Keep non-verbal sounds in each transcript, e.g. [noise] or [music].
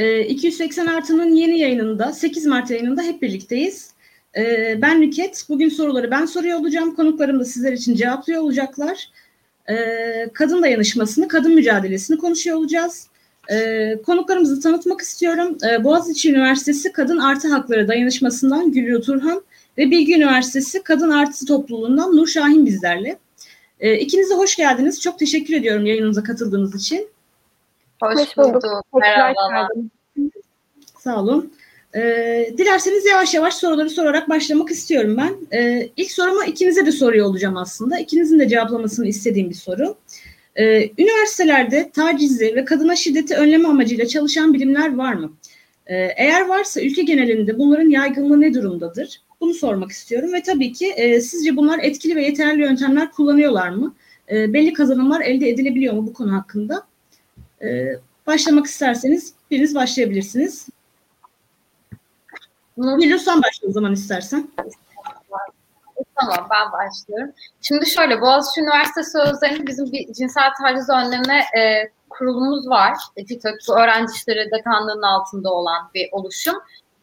E, 280 Artı'nın yeni yayınında, 8 Mart yayınında hep birlikteyiz. E, ben Nüket. Bugün soruları ben soruyor olacağım. Konuklarım da sizler için cevaplıyor olacaklar. E, kadın dayanışmasını, kadın mücadelesini konuşuyor olacağız. E, konuklarımızı tanıtmak istiyorum. E, Boğaziçi Üniversitesi Kadın Artı Hakları Dayanışması'ndan Gülü Turhan ve Bilgi Üniversitesi Kadın Artı Topluluğu'ndan Nur Şahin bizlerle. E, ikinize hoş geldiniz. Çok teşekkür ediyorum yayınımıza katıldığınız için. Hoş, hoş bulduk. bulduk. Sağ olun. Ee, dilerseniz yavaş yavaş soruları sorarak başlamak istiyorum ben. Ee, ilk sorumu ikinize de soruyor olacağım aslında. İkinizin de cevaplamasını istediğim bir soru. Ee, üniversitelerde tacizi ve kadına şiddeti önleme amacıyla çalışan bilimler var mı? Ee, eğer varsa ülke genelinde bunların yaygınlığı ne durumdadır? Bunu sormak istiyorum ve tabii ki e, sizce bunlar etkili ve yeterli yöntemler kullanıyorlar mı? E, belli kazanımlar elde edilebiliyor mu bu konu hakkında? E, başlamak isterseniz biriniz başlayabilirsiniz. Gülür sen başla o zaman istersen. Tamam ben başlıyorum. Şimdi şöyle Boğaziçi Üniversitesi Sözleri'nin bizim bir cinsel taciz önleme e, kurulumuz var. TİTÖK bu öğrenci işleri dekanlığının altında olan bir oluşum.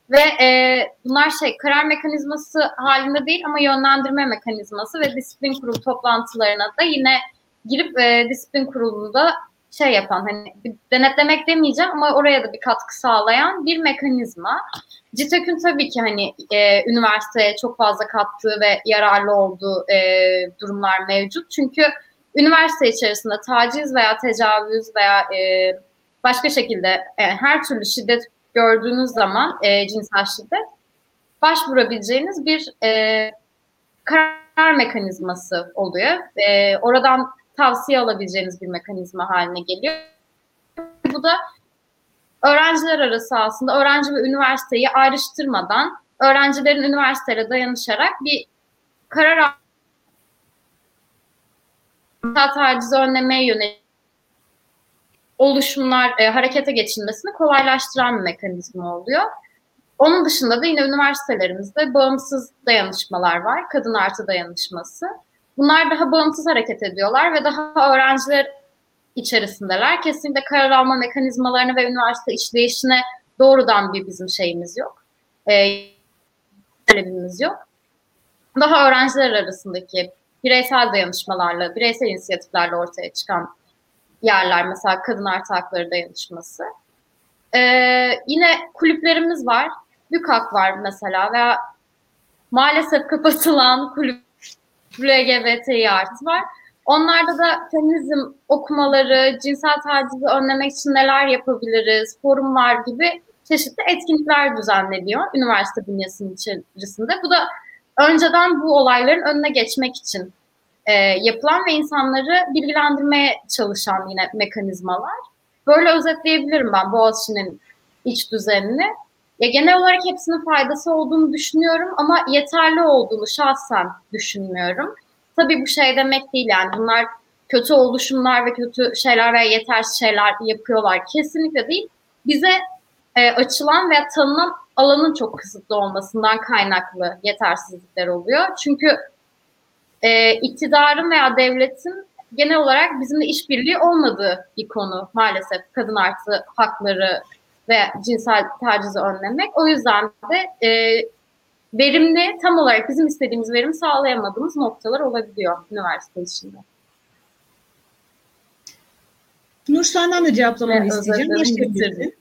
Ve e, bunlar şey karar mekanizması halinde değil ama yönlendirme mekanizması ve disiplin kurulu toplantılarına da yine girip e, disiplin kurulunda şey yapan hani denetlemek demeyeceğim ama oraya da bir katkı sağlayan bir mekanizma. CİTÖK'ün tabii ki hani e, üniversiteye çok fazla kattığı ve yararlı olduğu e, durumlar mevcut. Çünkü üniversite içerisinde taciz veya tecavüz veya e, başka şekilde e, her türlü şiddet gördüğünüz zaman e, cinsel şiddet başvurabileceğiniz bir e, karar mekanizması oluyor. E, oradan tavsiye alabileceğiniz bir mekanizma haline geliyor. Bu da öğrenciler arası aslında öğrenci ve üniversiteyi ayrıştırmadan öğrencilerin üniversiteye dayanışarak bir karar tacizi önlemeye yönelik oluşumlar e, harekete geçilmesini kolaylaştıran bir mekanizma oluyor. Onun dışında da yine üniversitelerimizde bağımsız dayanışmalar var. Kadın artı dayanışması. Bunlar daha bağımsız hareket ediyorlar ve daha öğrenciler içerisindeler. Kesinlikle karar alma mekanizmalarını ve üniversite işleyişine doğrudan bir bizim şeyimiz yok. Ee, yok. Daha öğrenciler arasındaki bireysel dayanışmalarla, bireysel inisiyatiflerle ortaya çıkan yerler mesela kadın artı hakları dayanışması. Ee, yine kulüplerimiz var. BÜKAK var mesela veya maalesef kapatılan kulüp LGBTİ artı var. Onlarda da feminizm okumaları, cinsel tacizi önlemek için neler yapabiliriz, forumlar gibi çeşitli etkinlikler düzenleniyor üniversite bünyesinin içerisinde. Bu da önceden bu olayların önüne geçmek için e, yapılan ve insanları bilgilendirmeye çalışan yine mekanizmalar. Böyle özetleyebilirim ben Boğaziçi'nin iç düzenini. Ya genel olarak hepsinin faydası olduğunu düşünüyorum ama yeterli olduğunu şahsen düşünmüyorum. Tabii bu şey demek değil yani bunlar kötü oluşumlar ve kötü şeyler veya yetersiz şeyler yapıyorlar. Kesinlikle değil. Bize e, açılan veya tanınan alanın çok kısıtlı olmasından kaynaklı yetersizlikler oluyor. Çünkü e, iktidarın veya devletin genel olarak bizimle işbirliği olmadığı bir konu maalesef kadın artı hakları ve cinsel tacizi önlemek. O yüzden de e, verimli, tam olarak bizim istediğimiz verimi sağlayamadığımız noktalar olabiliyor üniversite içinde. Nur senden de cevaplamanı evet, isteyeceğim. Başlayabilirsin.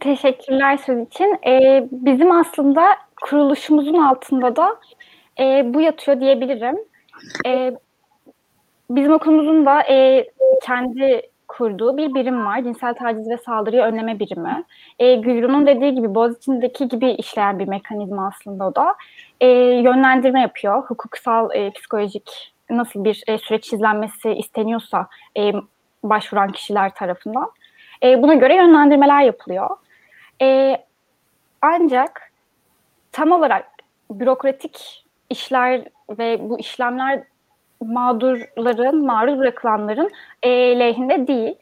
Teşekkürler söz için. Ee, bizim aslında kuruluşumuzun altında da e, bu yatıyor diyebilirim. E, bizim okulumuzun da e, kendi kurduğu bir birim var. Cinsel taciz ve saldırıyı önleme birimi. E, Gülru'nun dediği gibi Boğaziçi'ndeki gibi işleyen bir mekanizma aslında o da. E, yönlendirme yapıyor. Hukuksal, e, psikolojik nasıl bir e, süreç izlenmesi isteniyorsa e, başvuran kişiler tarafından. E, buna göre yönlendirmeler yapılıyor. E, ancak tam olarak bürokratik işler ve bu işlemler mağdurların, maruz bırakılanların e, lehinde değil.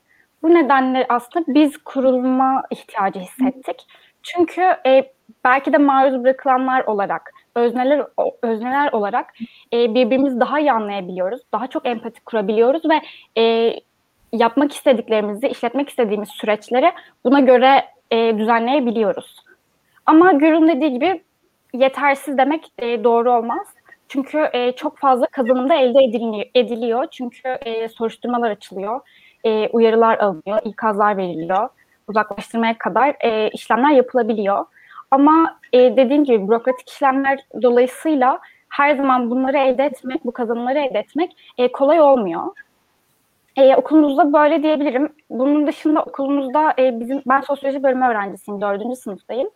Bu nedenle aslında biz kurulma ihtiyacı hissettik. Çünkü e, belki de maruz bırakılanlar olarak, özneler özneler olarak e, birbirimizi daha iyi anlayabiliyoruz, daha çok empati kurabiliyoruz ve e, yapmak istediklerimizi, işletmek istediğimiz süreçleri buna göre e, düzenleyebiliyoruz. Ama Gür'ün dediği gibi yetersiz demek e, doğru olmaz. Çünkü e, çok fazla kazanım da elde ediliyor. ediliyor. Çünkü e, soruşturmalar açılıyor, e, uyarılar alınıyor, ikazlar veriliyor, uzaklaştırmaya kadar e, işlemler yapılabiliyor. Ama e, dediğim gibi bürokratik işlemler dolayısıyla her zaman bunları elde etmek, bu kazanımları elde etmek e, kolay olmuyor. E, okulumuzda böyle diyebilirim. Bunun dışında okulumuzda e, bizim ben sosyoloji bölümü öğrencisiyim, dördüncü sınıftayım.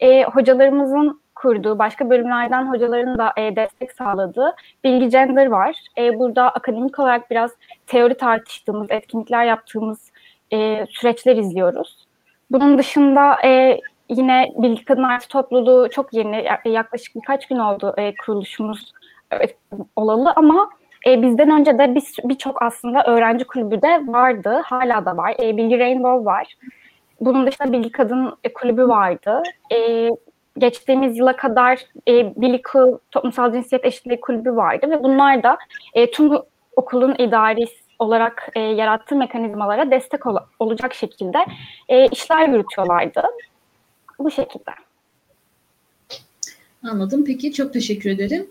E, hocalarımızın kurduğu, başka bölümlerden hocaların da e, destek sağladığı Bilgi Gender var. E, burada akademik olarak biraz teori tartıştığımız, etkinlikler yaptığımız e, süreçler izliyoruz. Bunun dışında e, yine Bilgi Kadın Artı Topluluğu çok yeni, yaklaşık birkaç gün oldu e, kuruluşumuz e, olalı ama e, bizden önce de birçok bir aslında öğrenci kulübü de vardı, hala da var. E, Bilgi Rainbow var. Bunun dışında Bilgi Kadın Kulübü vardı. E, geçtiğimiz yıla kadar e, Bilgi Toplumsal Cinsiyet Eşitliği Kulübü vardı ve bunlar da e, tüm okulun idari olarak e, yarattığı mekanizmalara destek ol- olacak şekilde e, işler yürütüyorlardı. Bu şekilde. Anladım. Peki çok teşekkür ederim.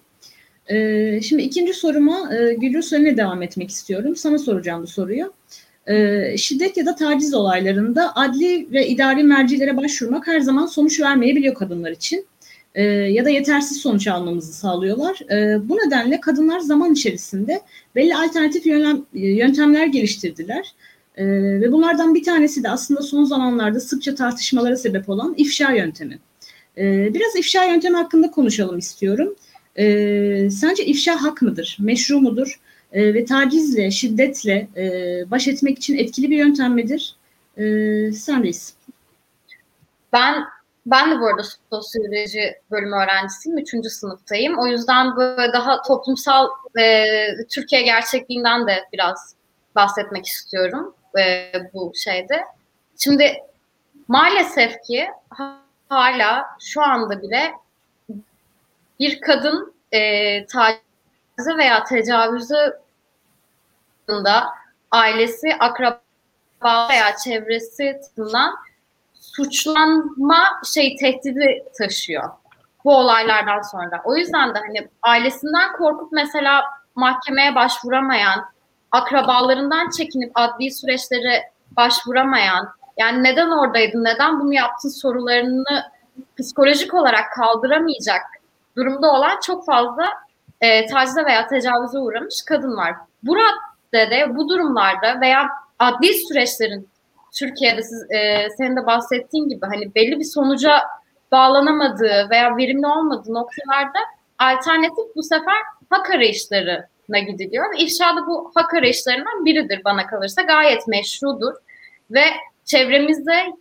Ee, şimdi ikinci soruma e, Gülür Sören'e devam etmek istiyorum. Sana soracağım bu soruyu. Ee, şiddet ya da taciz olaylarında adli ve idari mercilere başvurmak her zaman sonuç vermeyebiliyor kadınlar için. Ee, ya da yetersiz sonuç almamızı sağlıyorlar. Ee, bu nedenle kadınlar zaman içerisinde belli alternatif yöntem, yöntemler geliştirdiler. Ve bunlardan bir tanesi de aslında son zamanlarda sıkça tartışmalara sebep olan ifşa yöntemi. Biraz ifşa yöntemi hakkında konuşalım istiyorum. Sence ifşa hak mıdır, meşru mudur? E, ve tacizle, şiddetle e, baş etmek için etkili bir yöntem midir? E, sendeyiz. Ben ben de bu arada sosyoloji bölümü öğrencisiyim. Üçüncü sınıftayım. O yüzden böyle daha toplumsal e, Türkiye gerçekliğinden de biraz bahsetmek istiyorum e, bu şeyde. Şimdi maalesef ki hala şu anda bile bir kadın e, taciz tacize veya tecavüzü ailesi, akraba veya çevresi tarafından suçlanma şey tehdidi taşıyor bu olaylardan sonra. O yüzden de hani ailesinden korkup mesela mahkemeye başvuramayan, akrabalarından çekinip adli süreçlere başvuramayan, yani neden oradaydın, neden bunu yaptın sorularını psikolojik olarak kaldıramayacak durumda olan çok fazla e, tacize veya tecavüze uğramış kadın var. Bu raddede, bu durumlarda veya adli süreçlerin Türkiye'de siz, e, senin de bahsettiğin gibi hani belli bir sonuca bağlanamadığı veya verimli olmadığı noktalarda alternatif bu sefer hak arayışlarına gidiliyor. İfşa bu hak arayışlarından biridir bana kalırsa. Gayet meşrudur. Ve çevremizde,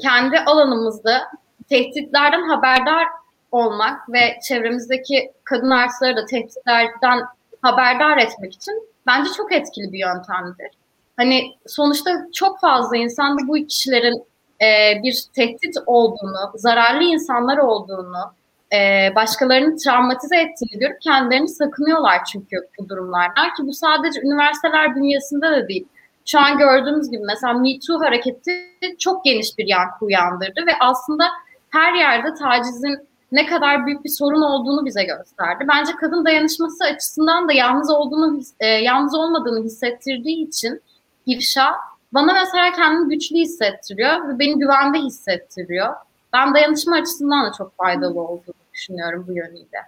kendi alanımızda tehditlerden haberdar olmak ve çevremizdeki kadın artıları da tehditlerden haberdar etmek için bence çok etkili bir yöntemdir. Hani sonuçta çok fazla insan bu kişilerin e, bir tehdit olduğunu, zararlı insanlar olduğunu, e, başkalarını travmatize ettiğini görüp kendilerini sakınıyorlar çünkü bu durumlardan ki bu sadece üniversiteler bünyesinde de değil. Şu an gördüğümüz gibi mesela Me Too hareketi çok geniş bir yankı uyandırdı ve aslında her yerde tacizin ne kadar büyük bir sorun olduğunu bize gösterdi. Bence kadın dayanışması açısından da yalnız olduğunu, e, yalnız olmadığını hissettirdiği için ifşa bana mesela kendimi güçlü hissettiriyor ve beni güvende hissettiriyor. Ben dayanışma açısından da çok faydalı olduğunu düşünüyorum bu yönüyle.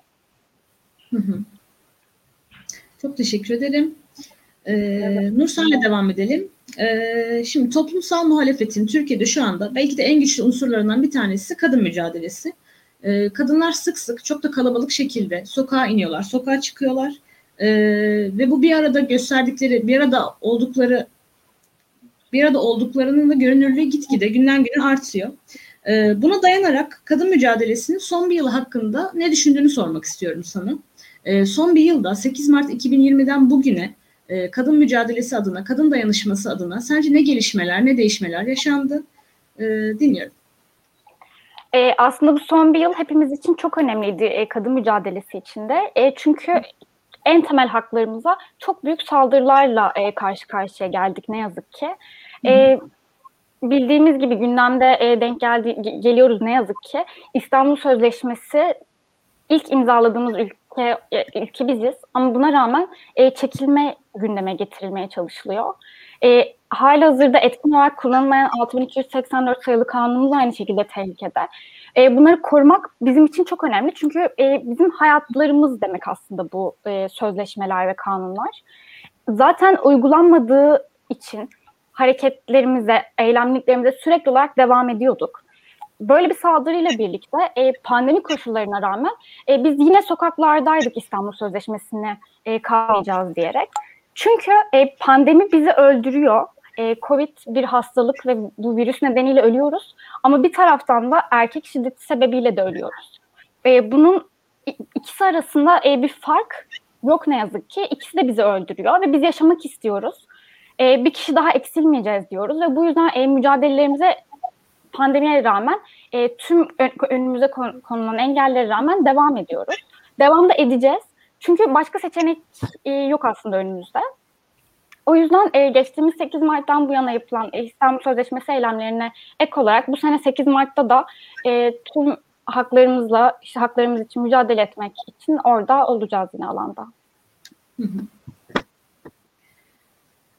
Çok teşekkür ederim. Ee, evet. Nursel'le devam edelim. Ee, şimdi toplumsal muhalefetin Türkiye'de şu anda belki de en güçlü unsurlarından bir tanesi kadın mücadelesi. E, kadınlar sık sık çok da kalabalık şekilde sokağa iniyorlar, sokağa çıkıyorlar e, ve bu bir arada gösterdikleri, bir arada oldukları, bir arada olduklarının da görünürlüğü gitgide günden güne artıyor. E, buna dayanarak kadın mücadelesinin son bir yıl hakkında ne düşündüğünü sormak istiyorum sana. E, son bir yılda 8 Mart 2020'den bugüne e, kadın mücadelesi adına, kadın dayanışması adına sence ne gelişmeler, ne değişmeler yaşandı? E, dinliyorum. E, aslında bu son bir yıl hepimiz için çok önemliydi e, kadın mücadelesi içinde. E, çünkü en temel haklarımıza çok büyük saldırılarla e, karşı karşıya geldik ne yazık ki. E, bildiğimiz gibi gündemde e, denk geldi, geliyoruz ne yazık ki. İstanbul Sözleşmesi ilk imzaladığımız ülke, e, ülke biziz ama buna rağmen e, çekilme gündeme getirilmeye çalışılıyor. E, hala hazırda etkin olarak kullanılmayan 6284 sayılı kanunumuz aynı şekilde tehlikede. E, bunları korumak bizim için çok önemli çünkü e, bizim hayatlarımız demek aslında bu e, sözleşmeler ve kanunlar. Zaten uygulanmadığı için hareketlerimize, eylemliklerimize sürekli olarak devam ediyorduk. Böyle bir saldırıyla birlikte e, pandemi koşullarına rağmen e, biz yine sokaklardaydık İstanbul Sözleşmesi'ne e, kalmayacağız diyerek. Çünkü e, pandemi bizi öldürüyor. E, Covid bir hastalık ve bu virüs nedeniyle ölüyoruz. Ama bir taraftan da erkek şiddeti sebebiyle de ölüyoruz. E, bunun ikisi arasında e, bir fark yok ne yazık ki. İkisi de bizi öldürüyor ve biz yaşamak istiyoruz. E, bir kişi daha eksilmeyeceğiz diyoruz ve bu yüzden e, mücadelelerimize pandemiye rağmen e, tüm önümüze konulan engellere rağmen devam ediyoruz. Devam da edeceğiz. Çünkü başka seçenek e, yok aslında önümüzde. O yüzden e, geçtiğimiz 8 Mart'tan bu yana yapılan e, İstanbul Sözleşmesi eylemlerine ek olarak bu sene 8 Mart'ta da e, tüm haklarımızla, işte haklarımız için mücadele etmek için orada olacağız yine alanda.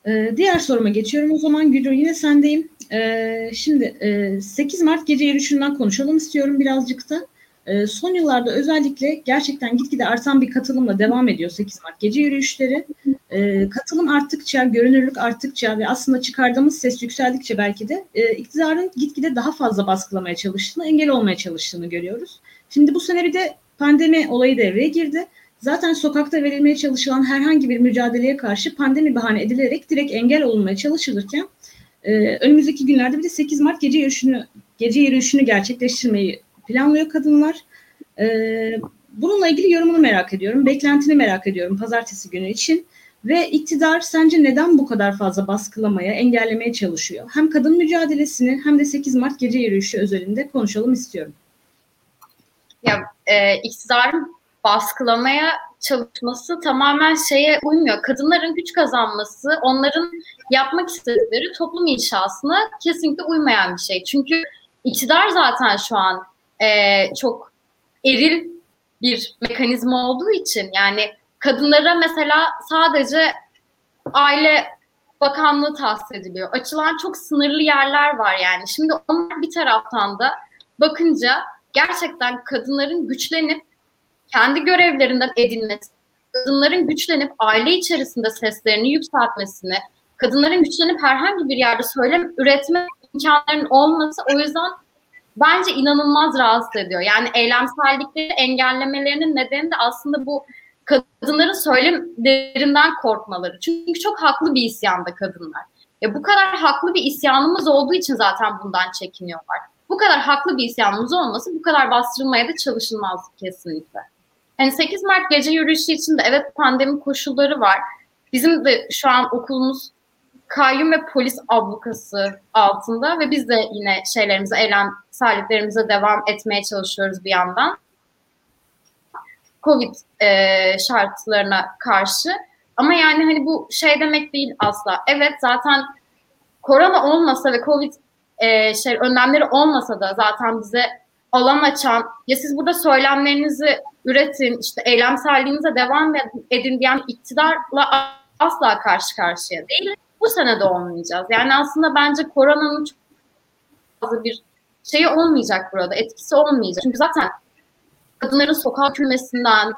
Ee, diğer soruma geçiyorum o zaman Gülür yine sendeyim. Ee, şimdi e, 8 Mart gece yürüyüşünden konuşalım istiyorum birazcık da. E, son yıllarda özellikle gerçekten gitgide artan bir katılımla devam ediyor 8 Mart gece yürüyüşleri. E, katılım arttıkça, görünürlük arttıkça ve aslında çıkardığımız ses yükseldikçe belki de e, iktidarın gitgide daha fazla baskılamaya çalıştığını, engel olmaya çalıştığını görüyoruz. Şimdi bu sene bir de pandemi olayı devreye girdi. Zaten sokakta verilmeye çalışılan herhangi bir mücadeleye karşı pandemi bahane edilerek direkt engel olunmaya çalışılırken e, önümüzdeki günlerde bir de 8 Mart gece yürüyüşünü gece yürüyüşünü gerçekleştirmeyi planlıyor kadınlar. Ee, bununla ilgili yorumunu merak ediyorum. Beklentini merak ediyorum pazartesi günü için. Ve iktidar sence neden bu kadar fazla baskılamaya, engellemeye çalışıyor? Hem kadın mücadelesini hem de 8 Mart gece yürüyüşü özelinde konuşalım istiyorum. Ya e, iktidarın baskılamaya çalışması tamamen şeye uymuyor. Kadınların güç kazanması, onların yapmak istedikleri toplum inşasına kesinlikle uymayan bir şey. Çünkü iktidar zaten şu an e, çok eril bir mekanizma olduğu için yani kadınlara mesela sadece aile bakanlığı tahsis ediliyor. Açılan çok sınırlı yerler var yani. Şimdi onlar bir taraftan da bakınca gerçekten kadınların güçlenip kendi görevlerinden edinmesi, kadınların güçlenip aile içerisinde seslerini yükseltmesini, kadınların güçlenip herhangi bir yerde söylem üretme imkanlarının olması o yüzden bence inanılmaz rahatsız ediyor. Yani eylemsellikleri engellemelerinin nedeni de aslında bu kadınların söylemlerinden korkmaları. Çünkü çok haklı bir isyanda kadınlar. Ya bu kadar haklı bir isyanımız olduğu için zaten bundan çekiniyorlar. Bu kadar haklı bir isyanımız olması bu kadar bastırılmaya da çalışılmaz kesinlikle. Hani 8 Mart gece yürüyüşü için de evet pandemi koşulları var. Bizim de şu an okulumuz kayyum ve polis ablukası altında ve biz de yine şeylerimize, eylemselliklerimize devam etmeye çalışıyoruz bir yandan. Covid e, şartlarına karşı. Ama yani hani bu şey demek değil asla. Evet zaten korona olmasa ve Covid e, şey önlemleri olmasa da zaten bize alan açan ya siz burada söylemlerinizi üretin, işte eylemselliğinize devam edin diyen iktidarla asla karşı karşıya değil bu sene de olmayacağız. Yani aslında bence koronanın çok fazla bir şeyi olmayacak burada, etkisi olmayacak. Çünkü zaten kadınların sokağa dökülmesinden,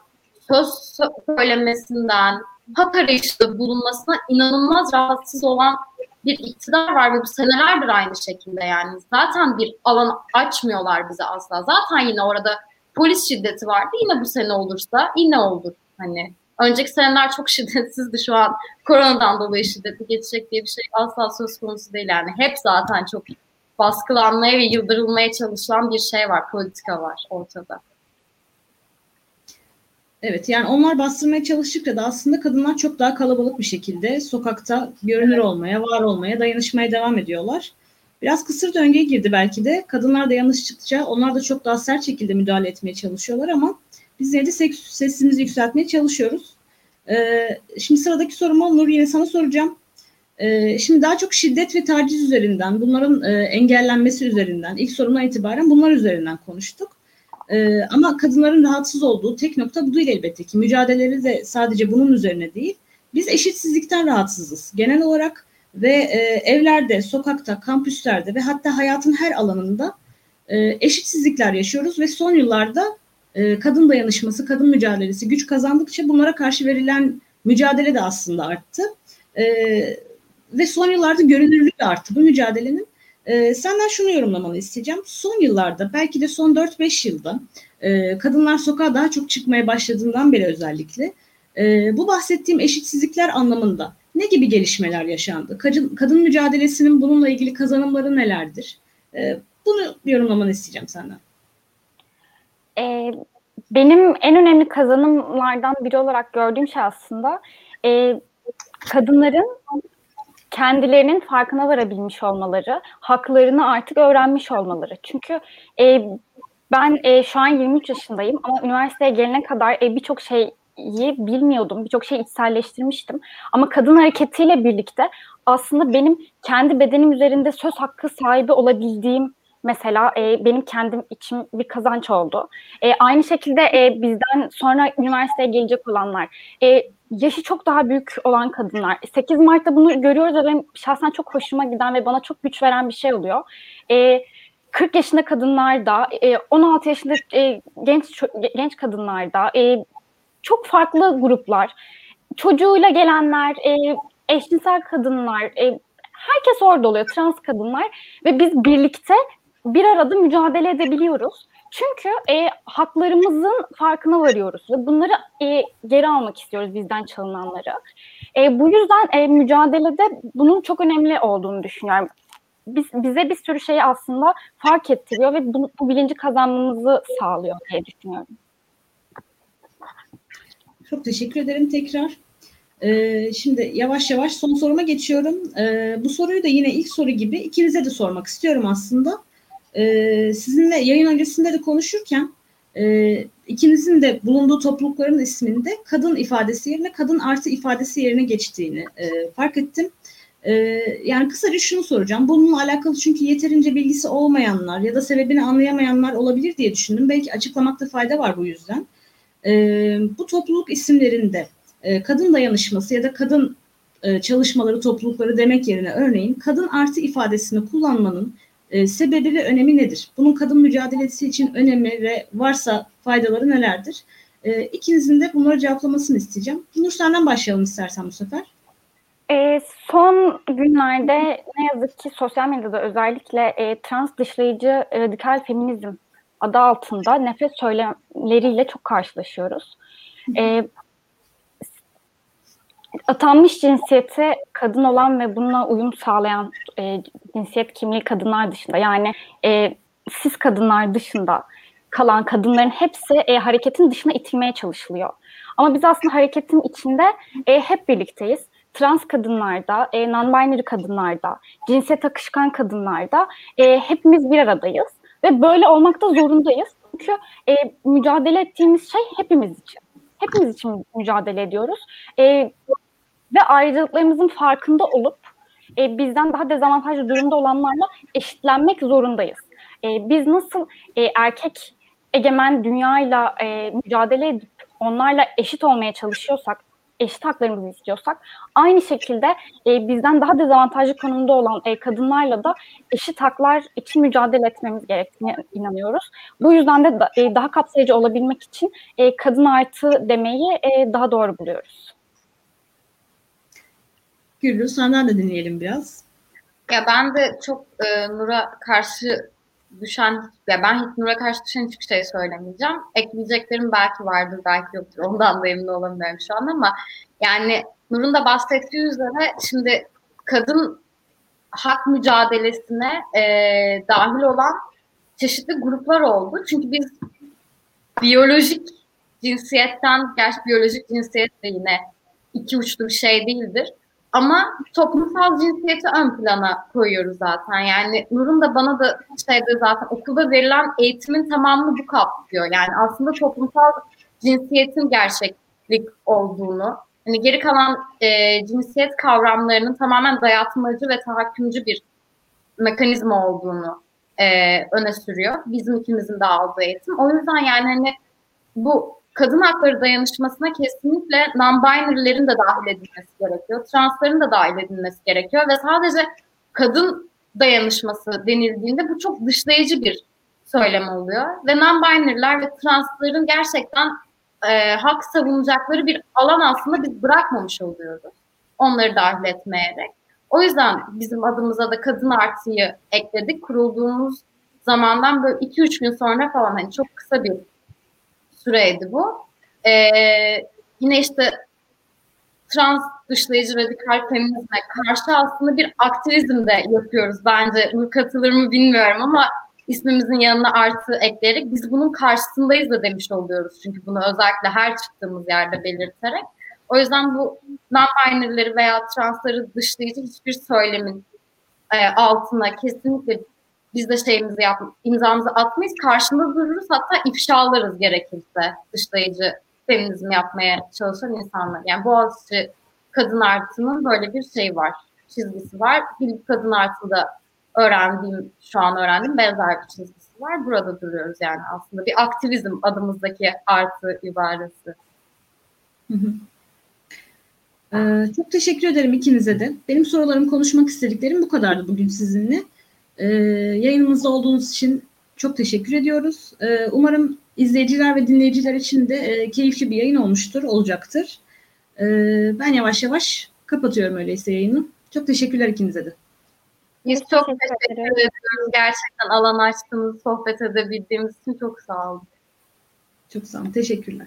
söz söylemesinden, hak arayışında bulunmasına inanılmaz rahatsız olan bir iktidar var ve bu senelerdir aynı şekilde yani. Zaten bir alan açmıyorlar bize asla. Zaten yine orada polis şiddeti vardı. Yine bu sene olursa yine olur. Hani Önceki seneler çok [laughs] şiddetsizdi şu an. Koronadan dolayı şiddetli geçecek diye bir şey asla söz konusu değil yani. Hep zaten çok baskılanmaya ve yıldırılmaya çalışılan bir şey var, politika var ortada. Evet yani onlar bastırmaya çalıştıkça da aslında kadınlar çok daha kalabalık bir şekilde sokakta görünür olmaya, var olmaya, dayanışmaya devam ediyorlar. Biraz kısır döngüye girdi belki de. Kadınlar dayanıştıkça onlar da çok daha sert şekilde müdahale etmeye çalışıyorlar ama biz yine de sesimizi yükseltmeye çalışıyoruz. E, şimdi sıradaki sorumu Nur yine sana soracağım. E, şimdi daha çok şiddet ve taciz üzerinden, bunların e, engellenmesi üzerinden, ilk sorumdan itibaren bunlar üzerinden konuştuk. E, ama kadınların rahatsız olduğu tek nokta bu değil elbette ki. Mücadeleleri de sadece bunun üzerine değil. Biz eşitsizlikten rahatsızız. Genel olarak ve e, evlerde, sokakta, kampüslerde ve hatta hayatın her alanında e, eşitsizlikler yaşıyoruz ve son yıllarda e, kadın dayanışması, kadın mücadelesi güç kazandıkça bunlara karşı verilen mücadele de aslında arttı. E, ve son yıllarda görünürlüğü de arttı bu mücadelenin. E, senden şunu yorumlamanı isteyeceğim. Son yıllarda belki de son 4-5 yılda e, kadınlar sokağa daha çok çıkmaya başladığından beri özellikle e, bu bahsettiğim eşitsizlikler anlamında ne gibi gelişmeler yaşandı? Kadın, kadın mücadelesinin bununla ilgili kazanımları nelerdir? E, bunu yorumlamanı isteyeceğim senden. E, benim en önemli kazanımlardan biri olarak gördüğüm şey aslında e, kadınların kendilerinin farkına varabilmiş olmaları, haklarını artık öğrenmiş olmaları. Çünkü e, ben e, şu an 23 yaşındayım ama üniversiteye gelene kadar e, birçok şeyi bilmiyordum, birçok şeyi içselleştirmiştim. Ama kadın hareketiyle birlikte aslında benim kendi bedenim üzerinde söz hakkı sahibi olabildiğim mesela e, benim kendim için bir kazanç oldu. E, aynı şekilde e, bizden sonra üniversiteye gelecek olanlar, e, yaşı çok daha büyük olan kadınlar. 8 Mart'ta bunu görüyoruz ve benim şahsen çok hoşuma giden ve bana çok güç veren bir şey oluyor. E, 40 yaşında kadınlarda, e, 16 yaşında e, genç genç kadınlarda, e, çok farklı gruplar, çocuğuyla gelenler, e, eşcinsel kadınlar, e, herkes orada oluyor, trans kadınlar ve biz birlikte bir arada mücadele edebiliyoruz. Çünkü e, haklarımızın farkına varıyoruz ve bunları e, geri almak istiyoruz bizden çalınanları. E, bu yüzden e, mücadelede bunun çok önemli olduğunu düşünüyorum. Biz, bize bir sürü şeyi aslında fark ettiriyor ve bu, bu bilinci kazanmamızı sağlıyor diye düşünüyorum. Çok teşekkür ederim tekrar. Ee, şimdi yavaş yavaş son soruma geçiyorum. Ee, bu soruyu da yine ilk soru gibi ikinize de sormak istiyorum aslında e, sizinle yayın öncesinde de konuşurken e, ikinizin de bulunduğu toplulukların isminde kadın ifadesi yerine kadın artı ifadesi yerine geçtiğini e, fark ettim. E, yani kısaca şunu soracağım. Bununla alakalı çünkü yeterince bilgisi olmayanlar ya da sebebini anlayamayanlar olabilir diye düşündüm. Belki açıklamakta fayda var bu yüzden. E, bu topluluk isimlerinde e, kadın dayanışması ya da kadın e, çalışmaları toplulukları demek yerine örneğin kadın artı ifadesini kullanmanın e, sebebi ve önemi nedir? Bunun kadın mücadelesi için önemi ve varsa faydaları nelerdir? E, ikinizin de bunları cevaplamasını isteyeceğim. Nur senden başlayalım istersen bu sefer. E, son günlerde ne yazık ki sosyal medyada özellikle e, trans dışlayıcı radikal feminizm adı altında nefret söylemleriyle çok karşılaşıyoruz. E, atanmış cinsiyete kadın olan ve bununla uyum sağlayan e, cinsiyet kimliği kadınlar dışında yani e, siz kadınlar dışında kalan kadınların hepsi e, hareketin dışına itilmeye çalışılıyor. Ama biz aslında hareketin içinde e, hep birlikteyiz. Trans kadınlarda, e, non-binary kadınlarda, cinsiyet akışkan kadınlarda e, hepimiz bir aradayız. Ve böyle olmakta zorundayız. Çünkü e, mücadele ettiğimiz şey hepimiz için. Hepimiz için mücadele ediyoruz. E, ve ayrıcalıklarımızın farkında olup e, bizden daha dezavantajlı durumda olanlarla eşitlenmek zorundayız. E, biz nasıl e, erkek egemen dünyayla e, mücadele edip onlarla eşit olmaya çalışıyorsak, eşit haklarımızı istiyorsak, aynı şekilde e, bizden daha dezavantajlı konumda olan e, kadınlarla da eşit haklar için mücadele etmemiz gerektiğine inanıyoruz. Bu yüzden de da, e, daha kapsayıcı olabilmek için e, kadın artı demeyi e, daha doğru buluyoruz. Güllü senden de dinleyelim biraz. Ya ben de çok e, Nur'a karşı düşen, ya ben hiç Nur'a karşı düşen hiçbir şey söylemeyeceğim. Ekleyeceklerim belki vardır, belki yoktur. Ondan da emin olamıyorum şu an ama yani Nur'un da bahsettiği üzere şimdi kadın hak mücadelesine e, dahil olan çeşitli gruplar oldu. Çünkü biz biyolojik cinsiyetten, gerçi biyolojik cinsiyet de yine iki uçlu bir şey değildir ama toplumsal cinsiyeti ön plana koyuyoruz zaten. Yani Nur'un da bana da şeyde zaten okulda verilen eğitimin tamamını bu kapsıyor. Yani aslında toplumsal cinsiyetin gerçeklik olduğunu hani geri kalan e, cinsiyet kavramlarının tamamen dayatmacı ve tahakkümcü bir mekanizma olduğunu e, öne sürüyor. Bizim ikimizin de aldığı eğitim. O yüzden yani hani bu kadın hakları dayanışmasına kesinlikle non-binary'lerin de dahil edilmesi gerekiyor. Transların da dahil edilmesi gerekiyor ve sadece kadın dayanışması denildiğinde bu çok dışlayıcı bir söylem oluyor. Ve non-binary'ler ve transların gerçekten e, hak savunacakları bir alan aslında biz bırakmamış oluyoruz. Onları dahil etmeyerek. O yüzden bizim adımıza da kadın artıyı ekledik. Kurulduğumuz zamandan böyle 2-3 gün sonra falan hani çok kısa bir süreydi bu. Ee, yine işte trans dışlayıcı radikal feminizme karşı aslında bir aktivizm de yapıyoruz bence. Bu katılır mı bilmiyorum ama ismimizin yanına artı ekleyerek biz bunun karşısındayız da demiş oluyoruz. Çünkü bunu özellikle her çıktığımız yerde belirterek. O yüzden bu non-binary'leri veya transları dışlayıcı hiçbir söylemin e, altına kesinlikle biz de şeyimizi yap, imzamızı atmayız. Karşında dururuz hatta ifşalarız gerekirse dışlayıcı feminizm yapmaya çalışan insanlar. Yani Boğaziçi kadın artıının böyle bir şey var, çizgisi var. Bilip kadın artıda öğrendiğim, şu an öğrendiğim benzer bir çizgisi var. Burada duruyoruz yani aslında. Bir aktivizm adımızdaki artı ibaresi. Ee, çok teşekkür ederim ikinize de. Benim sorularım, konuşmak istediklerim bu kadardı bugün sizinle. Ee, yayınımızda olduğunuz için çok teşekkür ediyoruz. Ee, umarım izleyiciler ve dinleyiciler için de e, keyifli bir yayın olmuştur, olacaktır. Ee, ben yavaş yavaş kapatıyorum öyleyse yayını. Çok teşekkürler ikinize de. Biz çok teşekkür ediyoruz. Gerçekten alan açtığınız, sohbet edebildiğimiz için çok sağ olun. Çok sağ olun. Teşekkürler.